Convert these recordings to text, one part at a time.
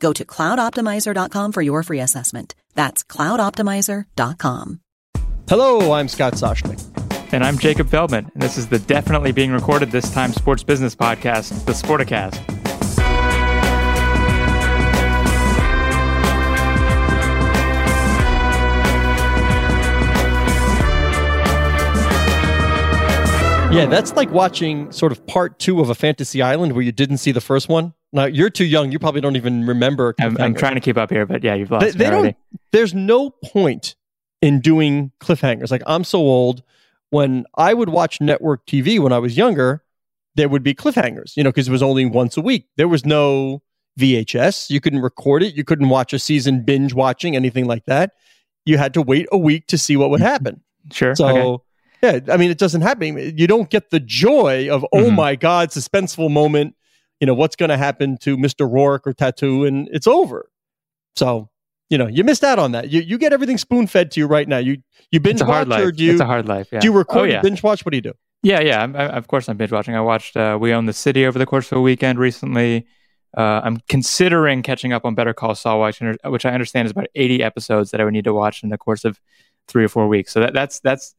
Go to cloudoptimizer.com for your free assessment. That's cloudoptimizer.com. Hello, I'm Scott Soshnick. And I'm Jacob Feldman, and this is the definitely being recorded this time sports business podcast, the Sporticast. Yeah, that's like watching sort of part two of a fantasy island where you didn't see the first one. Now you're too young; you probably don't even remember. I'm, I'm trying to keep up here, but yeah, you've lost They, they don't. There's no point in doing cliffhangers. Like I'm so old. When I would watch network TV when I was younger, there would be cliffhangers. You know, because it was only once a week. There was no VHS. You couldn't record it. You couldn't watch a season binge watching anything like that. You had to wait a week to see what would happen. Sure. So, okay. yeah, I mean, it doesn't happen. You don't get the joy of, oh Mhm. my God, suspenseful moment. You know, what's going to happen to Mr. Rourke or Tattoo, and it's over. So, you know, you missed out on that. You you get everything spoon fed to you right now. You you binge It's a hard watch life. or do you it's a hard life. Yeah. do you record Oh, yeah. binge watch? What do you do? Yeah, yeah. I'm, I, of course, I'm binge watching. I watched uh, We Own the City over the course of a weekend recently. Uh, I'm considering catching up on Better Call Saul, which, I- which I understand is about 80 episodes that I would need to watch in the course of three or four weeks. So that, that's that's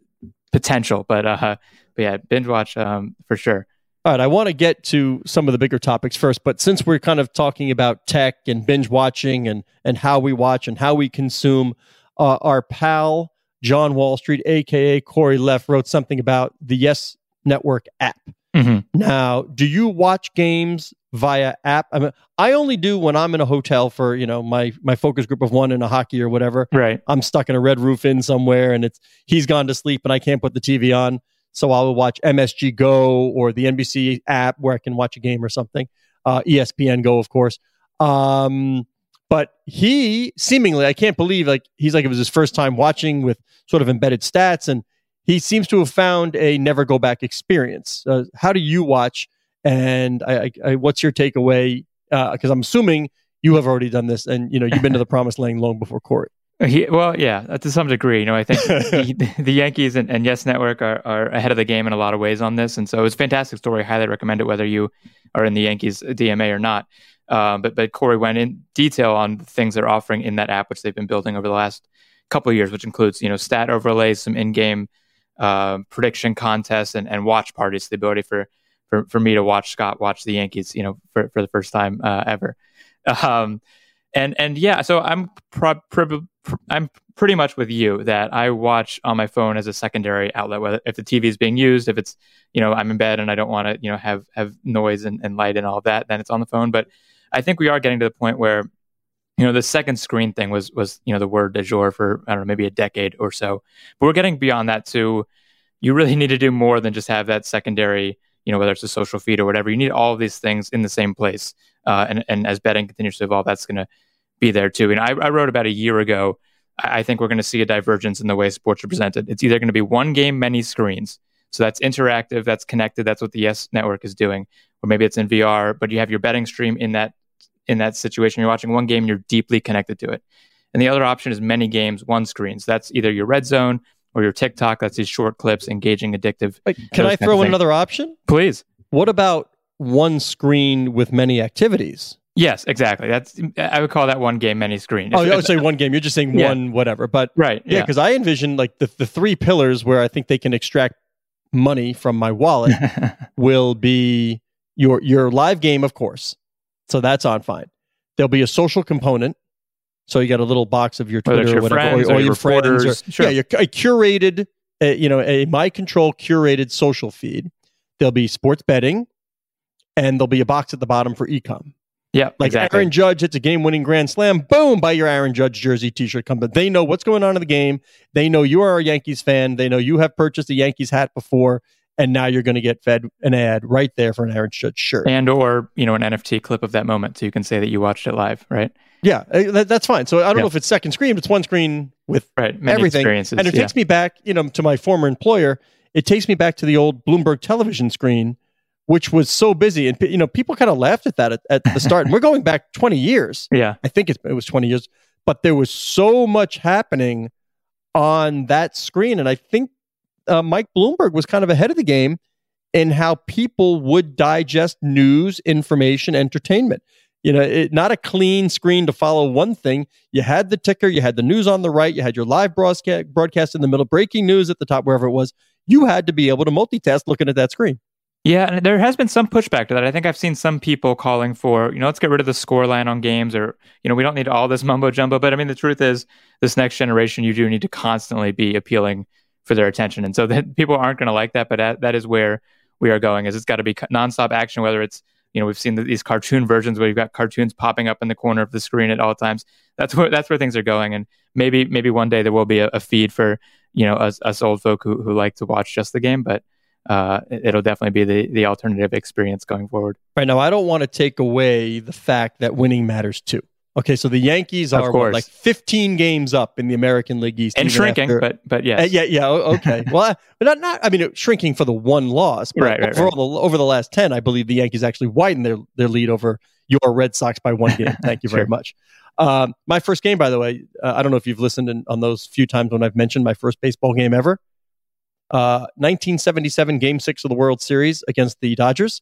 potential, but uh, but yeah, binge watch um, for sure. All right, I want to get to some of the bigger topics first, but since we're kind of talking about tech and binge watching and and how we watch and how we consume, uh, our pal John Wall Street, aka Corey Leff, wrote something about the Yes Network app. Mhm. Now, do you watch games via app? I mean, I only do when I'm in a hotel for you know my my focus group of one in a hockey or whatever. Right. I'm stuck in a Red Roof Inn somewhere and it's he's gone to sleep and I can't put the TV on. So I will watch MSG Go or the NBC app where I can watch a game or something. Uh, ESPN Go, of course. Um, but he seemingly, I can't believe, like he's like it was his first time watching with sort of embedded stats, and he seems to have found a never go back experience. Uh, how do you watch? And I, I, I, what's your takeaway? Because I'm assuming you have already done this, and you know you've been to the promised land long before Corey. He, well, yeah, uh, to some degree. You know, I think the, the Yankees and, and Yes Network are, are ahead of the game in a lot of ways on this, and so it's a fantastic story. Highly recommend it, whether you are in the Yankees DMA or not. Um, but but Corey went in detail on the things they're offering in that app, which they've been building over the last couple of years, which includes you know stat overlays, some in-game uh, prediction contests, and, and watch parties. The ability for, for for me to watch Scott watch the Yankees, you know, for for the first time uh, ever. Um, and and yeah, so I'm pro- prob- pr- I'm pretty much with you that I watch on my phone as a secondary outlet. Whether if the TV is being used, if it's you know I'm in bed and I don't want to you know have have noise and, and light and all that, then it's on the phone. But I think we are getting to the point where you know the second screen thing was was you know the word du jour for I don't know maybe a decade or so. But we're getting beyond that too. You really need to do more than just have that secondary. You know whether it's a social feed or whatever. You need all of these things in the same place. Uh, and and as betting continues to evolve, that's going to be there too. And I, I wrote about a year ago. I I think we're going to see a divergence in the way sports are presented. It's either going to be one game, many screens. So that's interactive, that's connected. That's what the Yes Network is doing. Or maybe it's in VR, but you have your betting stream in that in that situation. You're watching one game, you're deeply connected to it. And the other option is many games, one screen. So that's either your red zone or your TikTok. That's these short clips, engaging, addictive. Wait, can I throw in another option? Please. What about one screen with many activities? Yes, exactly. That's I would call that one game, many screen. Oh, I would say one game. You're just saying Yeah. one, whatever. But right. yeah, because I envision like the, the three pillars where I think they can extract money from my wallet will be your your live game, of course. So that's on fine. There'll be a social component. So you got a little box of your Twitter it's or your whatever, friends or, or your your friends, or, sure. yeah, your a curated, uh, you know, a my control curated social feed. There'll be sports betting, and there'll be a box at the bottom for ecom. Yeah, Like exactly. Aaron Judge hits a game-winning grand slam, boom! Buy your Aaron Judge jersey, T-shirt company. They know what's going on in the game. They know you are a Yankees fan. They know you have purchased a Yankees hat before, and now you're going to get fed an ad right there for an Aaron Judge shirt. and or you know an NFT clip of that moment, so you can say that you watched it live, right? yeah, uh, that, that's fine. So I don't Yeah. know if it's second screen, but it's one screen with Right. Many everything. experiences. And it yeah. takes me back, you know, to my former employer. It takes me back to the old Bloomberg television screen, which was so busy, and you know, people kind of laughed at that at, at the start. and we're going back 20 years. yeah. I think it's, it was 20 years, but there was so much happening on that screen, and I think uh, Mike Bloomberg was kind of ahead of the game in how people would digest news, information, entertainment. You know, it, not a clean screen to follow one thing. You had the ticker, you had the news on the right, you had your live broadcast, broadcast in the middle, breaking news at the top, wherever it was. You had to be able to multitask looking at that screen. Yeah, and there has been some pushback to that. I think I've seen some people calling for, you know, let's get rid of the score line on games or, you know, we don't need all this mumbo jumbo. But I mean, the truth is, this next generation, you do need to constantly be appealing for their attention. And so that people aren't going to like that. But that, that is where we are going is it's got to be nonstop action, whether it's, you know, we've seen the, these cartoon versions where you've got cartoons popping up in the corner of the screen at all times. That's where, that's where things are going. And maybe, maybe one day there will be a, a feed for, you know, us, us old folk who, who like to watch just the game. But uh, it- it'll definitely be the the alternative experience going forward. Right now, I don't want to take away the fact that winning matters too. Okay, so the Yankees are what, like 15 games up in the American League East, And shrinking, after- but but yes, Uh, yeah, yeah, okay. well, I- but not, not. I mean, shrinking for the one loss, but Right, right, right. the- over the last 10, I believe the Yankees actually widened their their lead over your Red Sox by one game. Thank you very much. Um, my first game, by the way, uh, I don't know if you've listened in, on those few times when I've mentioned my first baseball game ever. Uh, 1977 Game Six of the World Series against the Dodgers.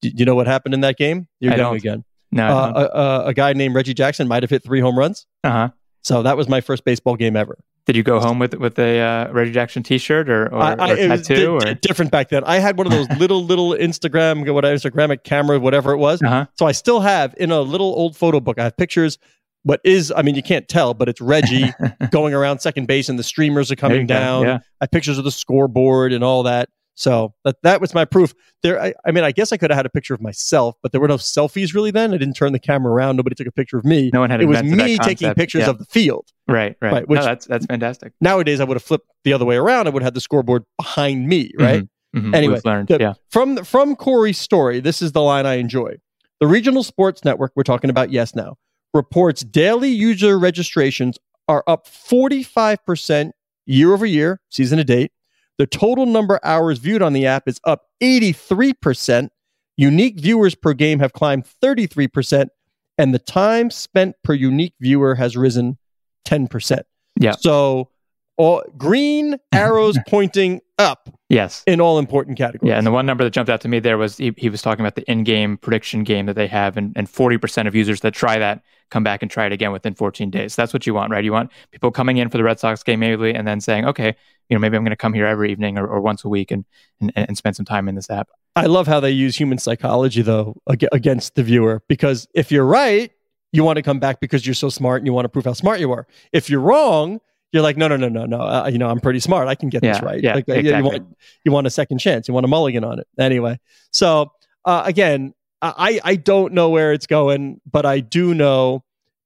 Do you know what happened in that game? You're I young again. no, Uh, a, a, guy named Reggie Jackson might have hit three home runs. uh huh. So that was my first baseball game ever. Did you go home with with a uh, Reggie Jackson T-shirt or or, I, I, or tattoo di- different back then. I had one of those little little Instagram, what Instagramic camera, whatever it was. Uh huh. So I still have in a little old photo book. I have pictures. What is? I mean, you can't tell, but it's Reggie going around second base, and the streamers are coming down. Yeah. I have pictures of the scoreboard and all that. So that that was my proof. There, I, I mean, I guess I could have had a picture of myself, but there were no selfies really then. I didn't turn the camera around. Nobody took a picture of me. No one had it was me taking pictures Yeah. of the field. Right, right. Right, which- no, that's that's fantastic. Nowadays, I would have flipped the other way around. I would have had the scoreboard behind me, right? Mhm. Anyway, We've learned. the- yeah. From from Corey's story, this is the line I enjoy. The regional sports network we're talking about, yes, now reports daily user registrations are up 45% year over year, season to date. The total number of hours viewed on the app is up 83%. Unique viewers per game have climbed 33%, and the time spent per unique viewer has risen 10%. Yeah. So all green arrows pointing up Yes. in all important categories. Yeah, and the one number that jumped out to me there was he, he was talking about the in-game prediction game that they have, and and forty percent of users that try that come back and try it again within 14 days. That's what you want, right? You want people coming in for the Red Sox game maybe, and then saying, okay, you know, maybe I'm going to come here every evening or, or once a week and, and and spend some time in this app. I love how they use human psychology though ag- against the viewer because if you're right, you want to come back because you're so smart and you want to prove how smart you are. If you're wrong, you're like, no, no, no, no, no. Uh, you know, I'm pretty smart. I can get this right. yeah, like, uh, exactly. you want you want a second chance. You want a mulligan on it. Anyway, so uh, again, I I don't know where it's going, but I do know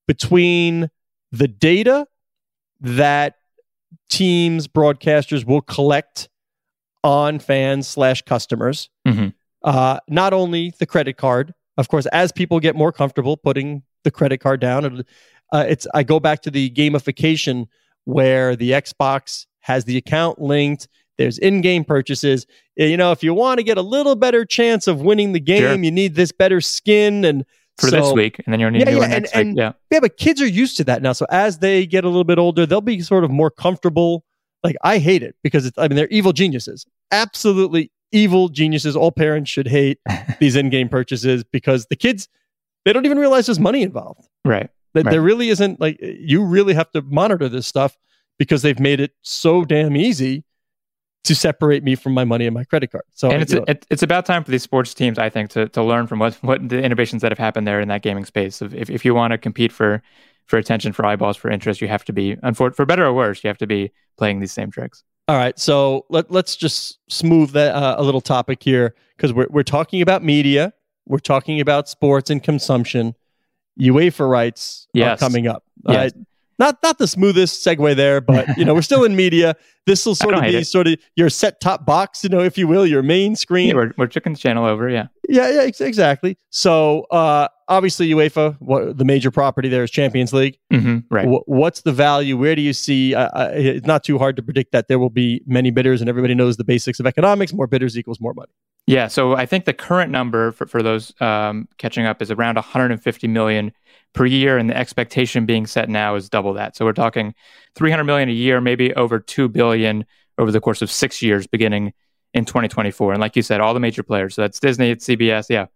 between the data that teams broadcasters will collect on fans slash customers Mhm. uh, not only the credit card, of course, as people get more comfortable putting the credit card down, it- uh, it's I go back to the gamification where the Xbox has the account linked. There's in-game purchases. Uh, You know, if you want to get a little better chance of winning the game, Sure. you need this better skin and For so- this week, and then you're Yeah, to yeah, and- next and- week. Yeah, yeah, but kids are used to that now. So as they get a little bit older, they'll be sort of more comfortable. Like I hate it because it's, I mean they're evil geniuses, absolutely evil geniuses. All parents should hate these in-game purchases because the kids they don't even realize there's money involved. right. That Right. there really isn't like you really have to monitor this stuff because they've made it so damn easy to separate me from my money and my credit card. So and it's you know, it, it's about time for these sports teams, I think, to to learn from what what the innovations that have happened there in that gaming space. If if, if you want to compete for for attention, for eyeballs, for interest, you have to be, for, for better or worse, you have to be playing these same tricks. All right, so let, let's just smooth that uh, a little topic here because we're we're talking about media, we're talking about sports and consumption. UEFA rights yes. are coming up. Yes. Uh, not not the smoothest segue there, but you know we're still in media. This will sort of be sort of your set top box, you know, if you will, your main screen. Yeah, we're we're checking the channel over, yeah. Yeah, yeah, ex- exactly. So uh, obviously UEFA, what, the major property there is Champions League. Mm-hmm, right. W- what's the value? Where do you see? Uh, uh, it's not too hard to predict that there will be many bidders, and everybody knows the basics of economics. More bidders equals more money. Yeah. So I think the current number for for those um, catching up is around 150 million per year, and the expectation being set now is double that. So we're talking 300 million a year, maybe over two billion over the course of six years, beginning in 2024. And like you said, all the major players. So that's Disney, it's CBS. Yeah.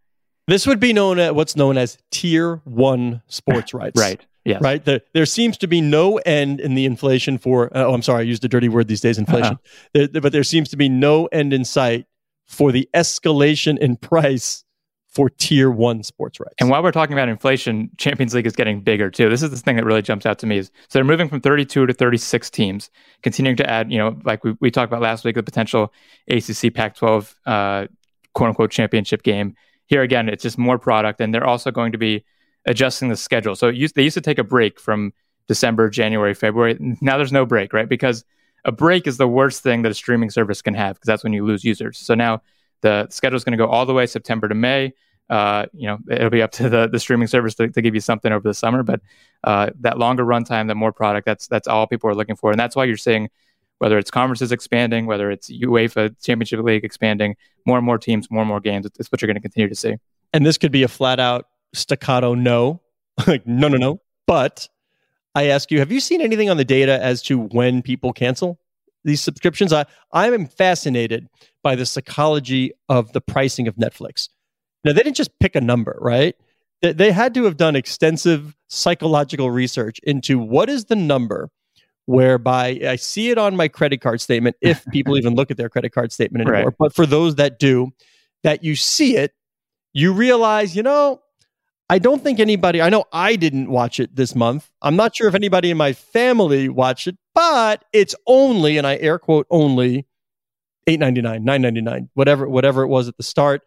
This would be known as what's known as tier one sports rights. right. Yes. Right. There, there seems to be no end in the inflation for. Uh, oh, I'm sorry, I used a dirty word these days, inflation. Uh-huh. There, but there seems to be no end in sight for the escalation in price for tier one sports rights. And while we're talking about inflation, Champions League is getting bigger too. This is the thing that really jumps out to me is so they're moving from 32 to 36 teams, continuing to add, you know, like we, we talked about last week, the potential ACC Pac 12 uh, quote unquote championship game. Here again, it's just more product. And they're also going to be adjusting the schedule. So used, they used to take a break from December, January, February. Now there's no break, right? Because a break is the worst thing that a streaming service can have because that's when you lose users. So now the schedule is going to go all the way September to May. Uh, you know, it'll be up to the, the streaming service to, to give you something over the summer. But uh, that longer runtime, the more product, that's that's all people are looking for, and that's why you're seeing whether it's conferences expanding, whether it's UEFA Championship League expanding, more and more teams, more and more games. It's what you're going to continue to see. And this could be a flat out staccato no, like no, no, no. But I ask you, have you seen anything on the data as to when people cancel these subscriptions? I I am fascinated by the psychology of the pricing of Netflix. Now, they didn't just pick a number, right? They, they had to have done extensive psychological research into what is the number whereby I see it on my credit card statement, if people even look at their credit card statement anymore. Right. But for those that do, that you see it, you realize, you know, I don't think anybody, I know I didn't watch it this month. I'm not sure if anybody in my family watched it, but it's only, and I air quote only, eight ninety nine, nine ninety nine, whatever whatever it was at the start.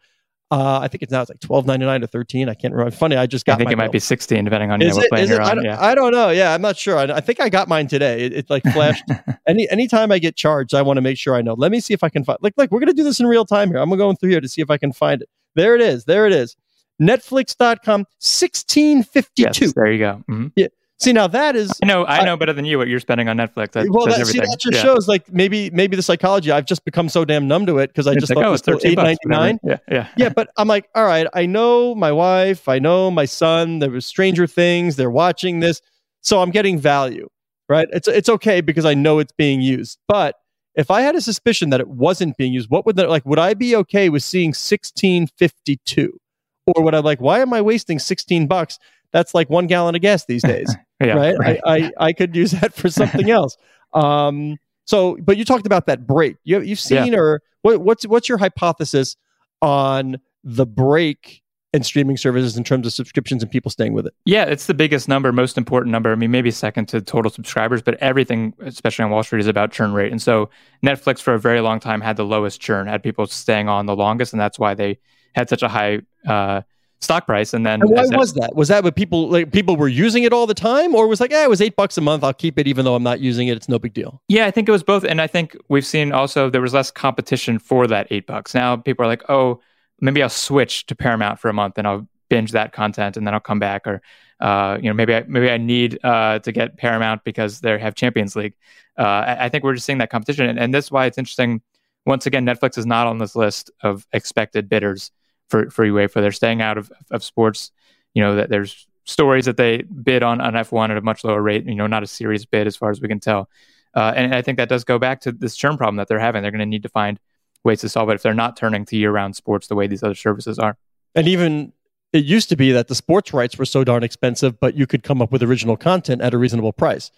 Uh, I think it's now it's like twelve ninety nine to thirteen. I can't remember. Funny, I just got. I think it bill. might be sixteen, depending on you know, what plan you're on. I yeah. I don't know. Yeah, I'm not sure. I, I think I got mine today. It, it like flashed. any anytime I get charged, I want to make sure I know. Let me see if I can find. Like, like we're gonna do this in real time here. I'm going through here to see if I can find it. There it is. There it is. Netflix.com, sixteen fifty two. Yes, there you go. Mm-hmm. Yeah. See now that is I know I know better than you what you're spending on Netflix. That well, that, see, that just yeah. shows like maybe maybe the psychology. I've just become so damn numb to it because I it's just like, thought oh, it was eight ninety nine. Yeah, yeah, yeah. But I'm like, all right, I know my wife, I know my son. There was Stranger Things. They're watching this, so I'm getting value, right? It's it's okay because I know it's being used. But if I had a suspicion that it wasn't being used, what would that like? Would I be okay with seeing sixteen fifty two, or would I like? Why am I wasting sixteen bucks? That's like one gallon of gas these days. yeah, right? right. I, I, I could use that for something else. Um, so, but you talked about that break. You you've seen yeah. or what, what's what's your hypothesis on the break in streaming services in terms of subscriptions and people staying with it? Yeah, it's the biggest number, most important number. I mean, maybe second to total subscribers, but everything, especially on Wall Street, is about churn rate. And so Netflix for a very long time had the lowest churn, had people staying on the longest, and that's why they had such a high uh, stock price. And then and why was that? Was that what people like people were using it all the time, or was like, yeah, it was eight bucks a month. I'll keep it even though I'm not using it. It's no big deal. Yeah, I think it was both. And I think we've seen also there was less competition for that eight bucks. Now people are like, oh, maybe I'll switch to Paramount for a month and I'll binge that content and then I'll come back or uh, you know maybe I, maybe I need uh, to get Paramount because they have Champions League. Uh, I, I, think we're just seeing that competition, and, and that's why it's interesting. Once again, Netflix is not on this list of expected bidders for for UEFA. They're staying out of of sports. You know that there's stories that they bid on on F1 at a much lower rate. You know, not a serious bid as far as we can tell. Uh, and I think that does go back to this churn problem that they're having. They're going to need to find ways to solve it if they're not turning to year-round sports the way these other services are. And even it used to be that the sports rights were so darn expensive, but you could come up with original content at a reasonable price.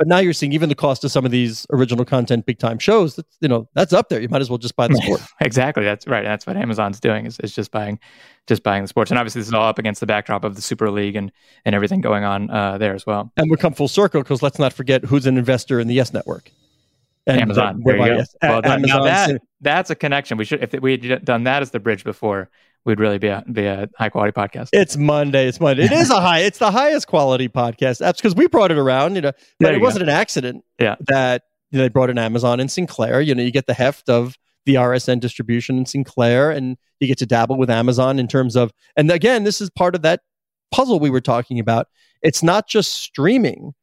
But now you're seeing even the cost of some of these original content big time shows. That's, you know, that's up there. You might as well just buy the sport. exactly. That's right. That's what Amazon's doing is, is just buying, just buying the sports. And obviously, this is all up against the backdrop of the Super League and and everything going on uh, there as well. And we come full circle because let's not forget who's an investor in the Yes Network. And Amazon. There you go. Yes, well, that, Amazon, that, that's a connection. We should if we had done that as the bridge before, we'd really be a be a high quality podcast. It's Monday. It's Monday. It is a high. It's the highest quality podcast. That's because we brought it around. You know, but it wasn't go. an accident. Yeah. That you know, they brought in Amazon and Sinclair. You know, you get the heft of the RSN distribution in Sinclair, and you get to dabble with Amazon in terms of. And again, this is part of that puzzle we were talking about. It's not just streaming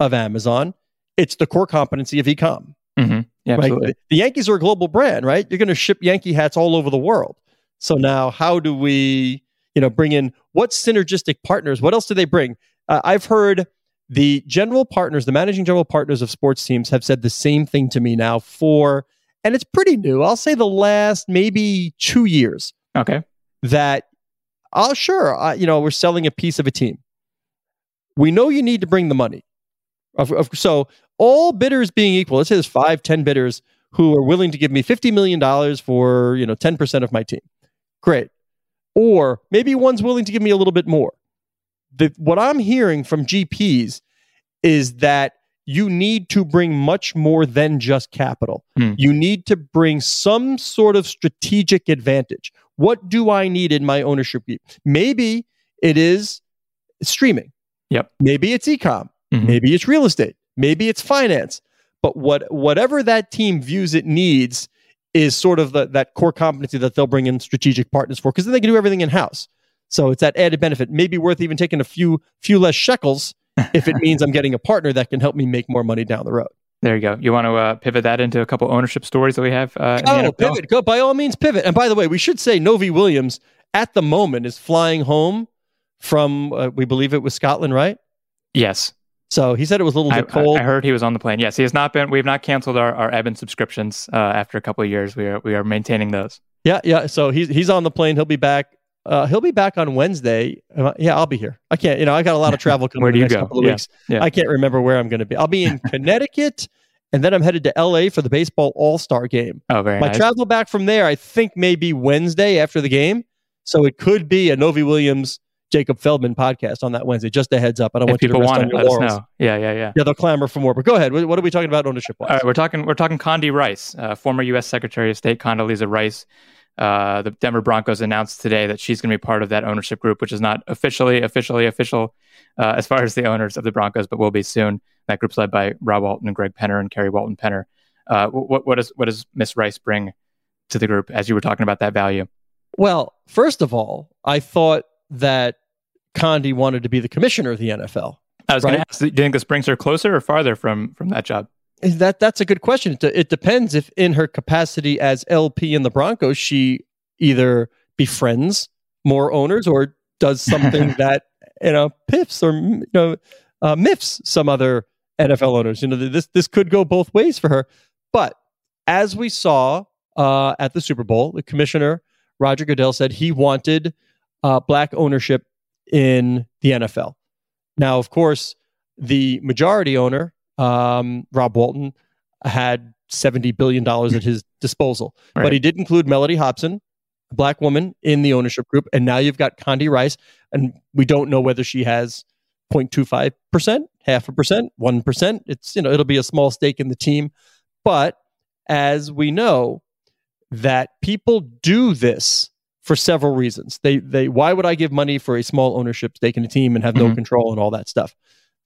of Amazon; it's the core competency of ecom. Mm-hmm. Yeah, right? absolutely. The Yankees are a global brand, right? You're going to ship Yankee hats all over the world. So now, how do we, you know, bring in what synergistic partners? What else do they bring? Uh, I've heard the general partners, the managing general partners of sports teams, have said the same thing to me now for, and it's pretty new. I'll say the last maybe two years. Okay. That, oh, sure, uh, you know, we're selling a piece of a team. We know you need to bring the money. Of, of, so all bidders being equal, let's say there's five, ten bidders who are willing to give me $50 million for, you know, 10% of my team. Great. Or maybe one's willing to give me a little bit more. The, what I'm hearing from GPs is that you need to bring much more than just capital. Hmm. You need to bring some sort of strategic advantage. What do I need in my ownership group? Maybe it is streaming. Yep. Maybe it's ecom. Mm-hmm. Maybe it's real estate. Maybe it's finance. But what whatever that team views it needs is sort of the, that core competency that they'll bring in strategic partners for because then they can do everything in house. So it's that added benefit. Maybe worth even taking a few few less shekels if it means I'm getting a partner that can help me make more money down the road. There you go. You want to uh, pivot that into a couple ownership stories that we have? Uh, oh, pivot. Go by all means, pivot. And by the way, we should say Novi Williams at the moment is flying home from uh, we believe it was Scotland, right? Yes. So he said it was a little bit I, cold. I heard he was on the plane. Yes, he has not been. We have not canceled our, our Eben subscriptions uh, after a couple of years. We are we are maintaining those. Yeah, yeah. So he's he's on the plane. He'll be back. Uh, he'll be back on Wednesday. Uh, yeah, I'll be here. I can't. You know, I got a lot of travel coming. where do you go? Couple of yeah, weeks. Yeah. I can't remember where I'm going to be. I'll be in Connecticut, and then I'm headed to L.A. for the baseball All Star game. Oh, very My nice. travel back from there, I think, maybe Wednesday after the game. So it could be a Novy-Williams Jacob Feldman podcast on that Wednesday. Just a heads up. I don't if want people you to want it, let laurels. us know. Yeah, yeah, yeah. Yeah, they'll clamor for more. But go ahead. What, are we talking about ownership wise? All right, we're talking we're talking Condi Rice, uh, former U.S. Secretary of State Condoleezza Rice. Uh, the Denver Broncos announced today that she's going to be part of that ownership group, which is not officially officially official uh, as far as the owners of the Broncos, but will be soon. That group's led by Rob Walton and Greg Penner and Carrie Walton Penner. Uh, what what does what does Miss Rice bring to the group as you were talking about that value? Well, first of all, I thought that Condi wanted to be the commissioner of the NFL. I was right? going to ask, do you think this brings her closer or farther from from that job? That that's a good question. It, it depends if in her capacity as LP in the Broncos, she either befriends more owners or does something that you know piffs or you know uh, miffs some other NFL owners. You know this this could go both ways for her. But as we saw uh, at the Super Bowl, the commissioner Roger Goodell said he wanted uh, black ownership in the NFL. Now, of course, the majority owner, um, Rob Walton, had $70 billion at his disposal. Right. But he did include Mellody Hobson, a black woman, in the ownership group. And now you've got Condi Rice, and we don't know whether she has 0.25%, half a percent, 1%. It's, you know, it'll be a small stake in the team. But as we know, that people do this for several reasons. They they why would I give money for a small ownership stake in a team and have no mm-hmm. control and all that stuff?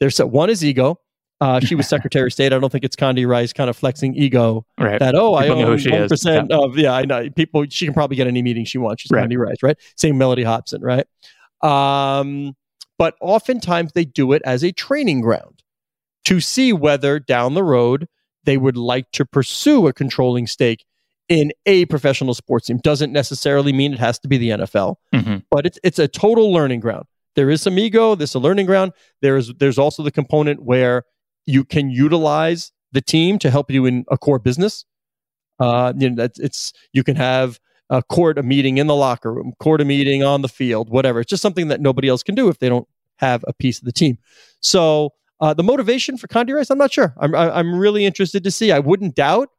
There's one is ego. Uh, she was Secretary of State. I don't think it's Condi Rice kind of flexing ego right. that oh people I own one percent of yeah I know people she can probably get any meeting she wants. She's right. Condi Rice, right? Same Mellody Hobson, right? Um, but oftentimes they do it as a training ground to see whether down the road they would like to pursue a controlling stake in a professional sports team. Doesn't necessarily mean it has to be the NFL, mm-hmm. but it's it's a total learning ground. There is some ego. There's a learning ground. There is there's also the component where you can utilize the team to help you in a core business. Uh, you know, it's, it's you can have a court a meeting in the locker room, court a meeting on the field, whatever. It's just something that nobody else can do if they don't have a piece of the team. So Uh, the motivation for Condi Rice, I'm not sure. I'm I'm really interested to see. I wouldn't doubt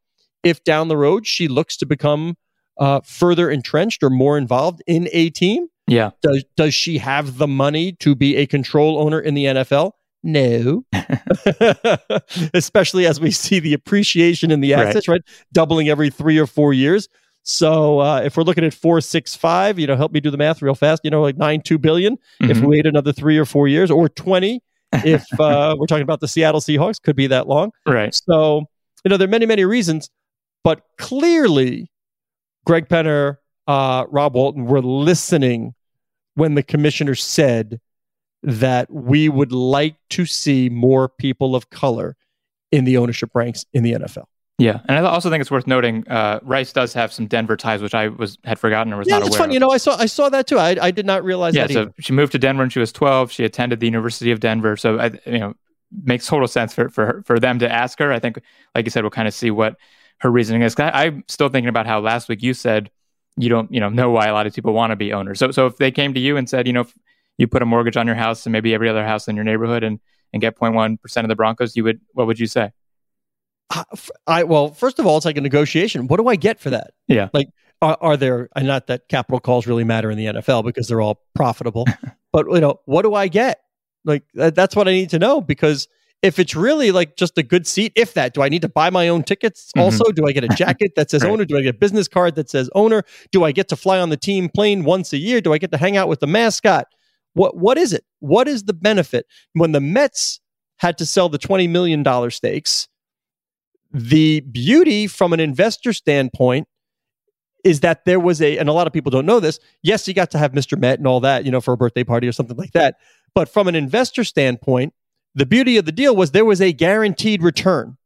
if down the road she looks to become uh, further entrenched or more involved in a team. Yeah. Does does she have the money to be a control owner in the NFL? No. Especially as we see the appreciation in the assets, right? right? Doubling every three or four years. So uh, if we're looking at four six five, you know, help me do the math real fast. You know, like nine two billion. Mm-hmm. If we wait another three or four years, or twenty, if uh, we're talking about the Seattle Seahawks, could be that long. Right. So you know, there are many many reasons, but clearly, Greg Penner, uh, Rob Walton were listening when the commissioner said that we would like to see more people of color in the ownership ranks in the NFL. Yeah, and I also think it's worth noting uh, Rice does have some Denver ties, which I was had forgotten or was yeah, not aware. funny. Of. You know, I saw I saw that too. I, I did not realize. Yeah, that so either. she moved to Denver when she was twelve. She attended the University of Denver, so I, you know, makes total sense for for her, for them to ask her. I think, like you said, we'll kind of see what her reasoning is. I, I'm still thinking about how last week you said you don't you know know why a lot of people want to be owners. So so if they came to you and said, you know, you put a mortgage on your house and maybe every other house in your neighborhood and and get 0.1 percent of the Broncos, you would what would you say? I well, first of all, it's like a negotiation. What do I get for that? Yeah, like are, are there? Not that capital calls really matter in the NFL because they're all profitable, but you know, what do I get? Like that, that's what I need to know because if it's really like just a good seat, if that, do I need to buy my own tickets? Mm-hmm. Also, do I get a jacket that says right. owner? Do I get a business card that says owner? Do I get to fly on the team plane once a year? Do I get to hang out with the mascot? What what is it? What is the benefit when the Mets had to sell the twenty million dollar stakes? The beauty from an investor standpoint is that there was a, and a lot of people don't know this. Yes, you got to have Mr. Met and all that, you know, for a birthday party or something like that. But from an investor standpoint, the beauty of the deal was there was a guaranteed return.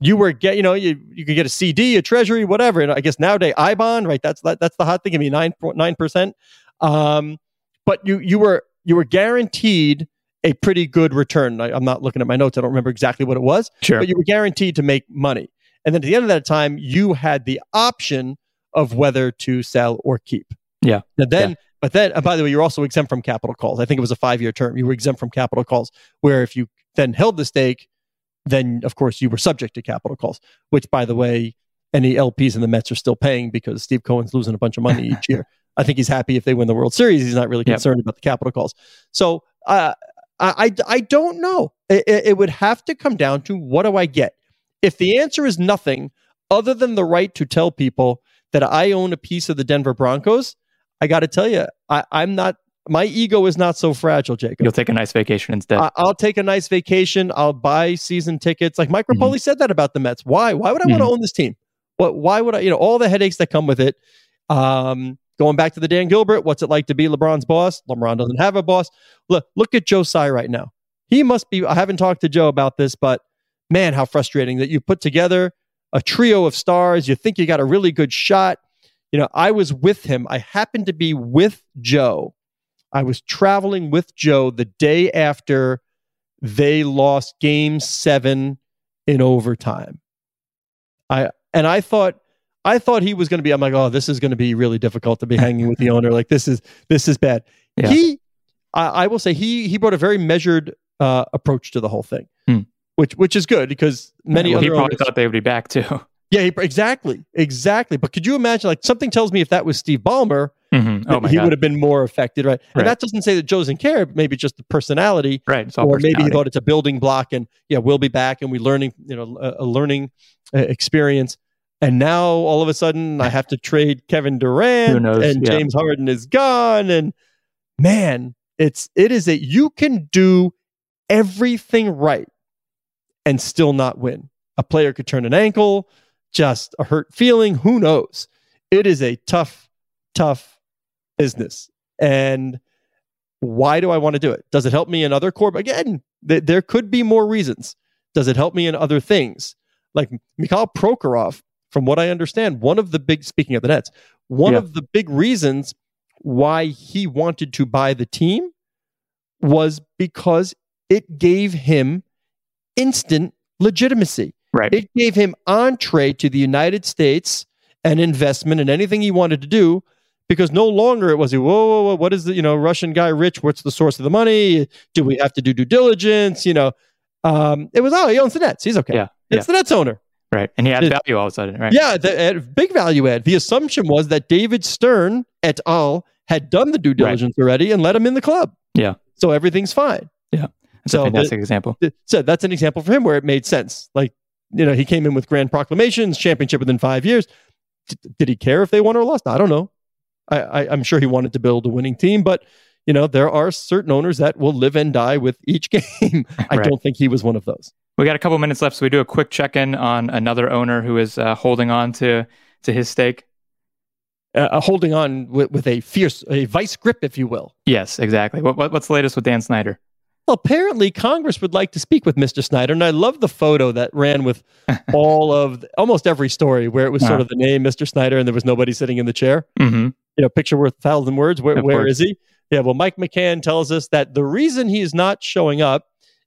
You were get, you know, you, you could get a CD, a treasury, whatever. And I guess nowadays I bond, right? That's that, that's the hot thing. I mean, nine nine percent. Um, but you you were you were guaranteed a pretty good return. I, am not looking at my notes. I don't remember exactly what it was. Sure. But you were guaranteed to make money. And then at the end of that time, you had the option of whether to sell or keep. Yeah. And then, yeah. but then, by the way, you're also exempt from capital calls. I think it was a five year term. You were exempt from capital calls, where if you then held the stake, then of course you were subject to capital calls, which by the way, any LPs in the Mets are still paying because Steve Cohen's losing a bunch of money each year. I think he's happy if they win the World Series. He's not really concerned yep. about the capital calls. So, uh, I, I, don't know. It, it, would have to come down to what do I get? If the answer is nothing other than the right to tell people that I own a piece of the Denver Broncos, I got to tell you, I, I'm not. My ego is not so fragile, Jacob. You'll take a nice vacation instead. I, will take a nice vacation. I'll buy season tickets. Like Mike Repole mm-hmm. said that about the Mets. Why? Why would I mm-hmm. want to own this team? What? Why would I? You know, all the headaches that come with it. Um, Going back to the Dan Gilbert, what's it like to be LeBron's boss? LeBron doesn't have a boss. Look, look at Joe Tsai right now. He must be, I haven't talked to Joe about this, but man, how frustrating that you put together a trio of stars. You think you got a really good shot. You know, I was with him. I happened to be with Joe. I was traveling with Joe the day after they lost game seven in overtime. I and I thought I thought he was going to be. I'm like, oh, this is going to be really difficult to be hanging with the owner. Like this is this is bad. Yeah. He, I, I, will say, he he brought a very measured uh, approach to the whole thing, hmm. which which is good because many yeah, well, other he probably owners, thought they would be back too. Yeah, he, exactly, exactly. But could you imagine? Like something tells me if that was Steve Ballmer, mm-hmm. oh he God. would have been more affected, right? And that doesn't say that Joe doesn't care. Maybe just the personality, right? or maybe he thought it's a building block, and yeah, we'll be back, and we learning, you know, a, a learning uh, experience. And now all of a sudden I have to trade Kevin Durant and yeah. James Harden is gone. And man, it's it is that you can do everything right and still not win. A player could turn an ankle, just a hurt feeling, who knows? It is a tough, tough business. And why do I want to do it? Does it help me in other core? Again, th- there could be more reasons. Does it help me in other things? Like Mikhail Prokhorov from what I understand, one of the big, speaking of the Nets, one yeah. of the big reasons why he wanted to buy the team was because it gave him instant legitimacy. Right. It gave him entree to the United States and investment and anything he wanted to do because no longer it was whoa, whoa, whoa, what is the you know Russian guy rich? What's the source of the money? Do we have to do due diligence? You know, Um, it was oh he owns the Nets. He's okay. Yeah, it's the Nets owner. Right, and he had It- value all of a sudden. Right. Yeah, the, big value add. The assumption was that David Stern et al. had done the due diligence already and let him in the club. Yeah. So everything's fine. That's so a the- fantastic example. Th- So that's an example for him where it made sense. Like, you know, he came in with grand proclamations, championship within five years. D- did he care if they won or lost? I don't know. I, I, I'm sure he wanted to build a winning team, but you know, there are certain owners that will live and die with each game. I Right. don't think he was one of those. We got a couple minutes left, so we do a quick check in on another owner who is uh, holding on to to his stake. Uh, holding on with, with a fierce, a vice grip, if you will. Yes, exactly. What, what what's the latest with Dan Snyder? Well, apparently Congress would like to speak with Mr. Snyder, and I love the photo that ran with all of almost every story where it was sort of the name Mr. Snyder and there was nobody sitting in the chair. Mm-hmm. You know, picture worth a thousand words. Where where is he? Yeah. Well, Mike McCann tells us that the reason he is not showing up,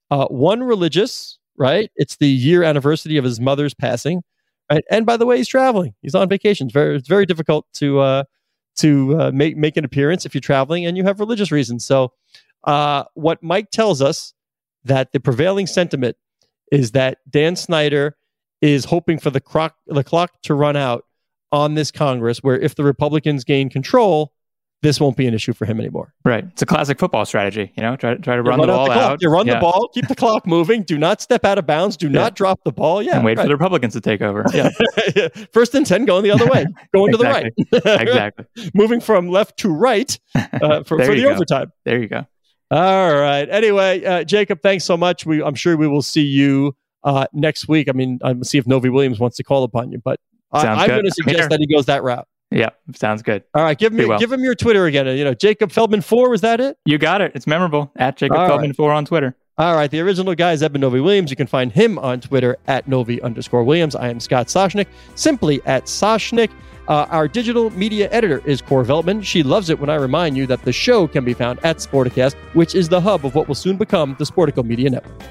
uh, one religious, right? It's the year anniversary of his mother's passing, right? And by the way, he's traveling. He's on vacation. It's very it's very difficult to uh, to uh, make make an appearance if you're traveling and you have religious reasons. So, uh, what Mike tells us that the prevailing sentiment is that Dan Snyder is hoping for the clock the clock to run out on this Congress, where if the Republicans gain control, this won't be an issue for him anymore. Right. It's a classic football strategy. You know, try try to You run, the out ball clock. out. You run Yeah. the ball, keep the clock moving. Do not step out of bounds. Do Yeah. not drop the ball. Yeah, and wait for the Republicans to take over. Yeah, First and ten, going the other way, going to the right. exactly. Moving from left to right uh, for, for the go. overtime. There you go. All right. Anyway, uh, Jacob, thanks so much. We, I'm sure we will see you uh, next week. I mean, I'm see if Novi Williams wants to call upon you, but I, I'm going to suggest that he goes that route. Yeah, sounds good. All right, give me well. give him your Twitter again. You know, Jacob Feldman four. Was that it? You got it. It's memorable. At Jacob All Feldman four on Twitter. All right, the original guy is Eben Novy-Williams. You can find him on Twitter at Novi underscore Williams. I am Scott Soshnick, simply at Soshnick. Uh, our digital media editor is Core Veltman. She loves it when I remind you that the show can be found at Sporticast, which is the hub of what will soon become the Sportico Media Network.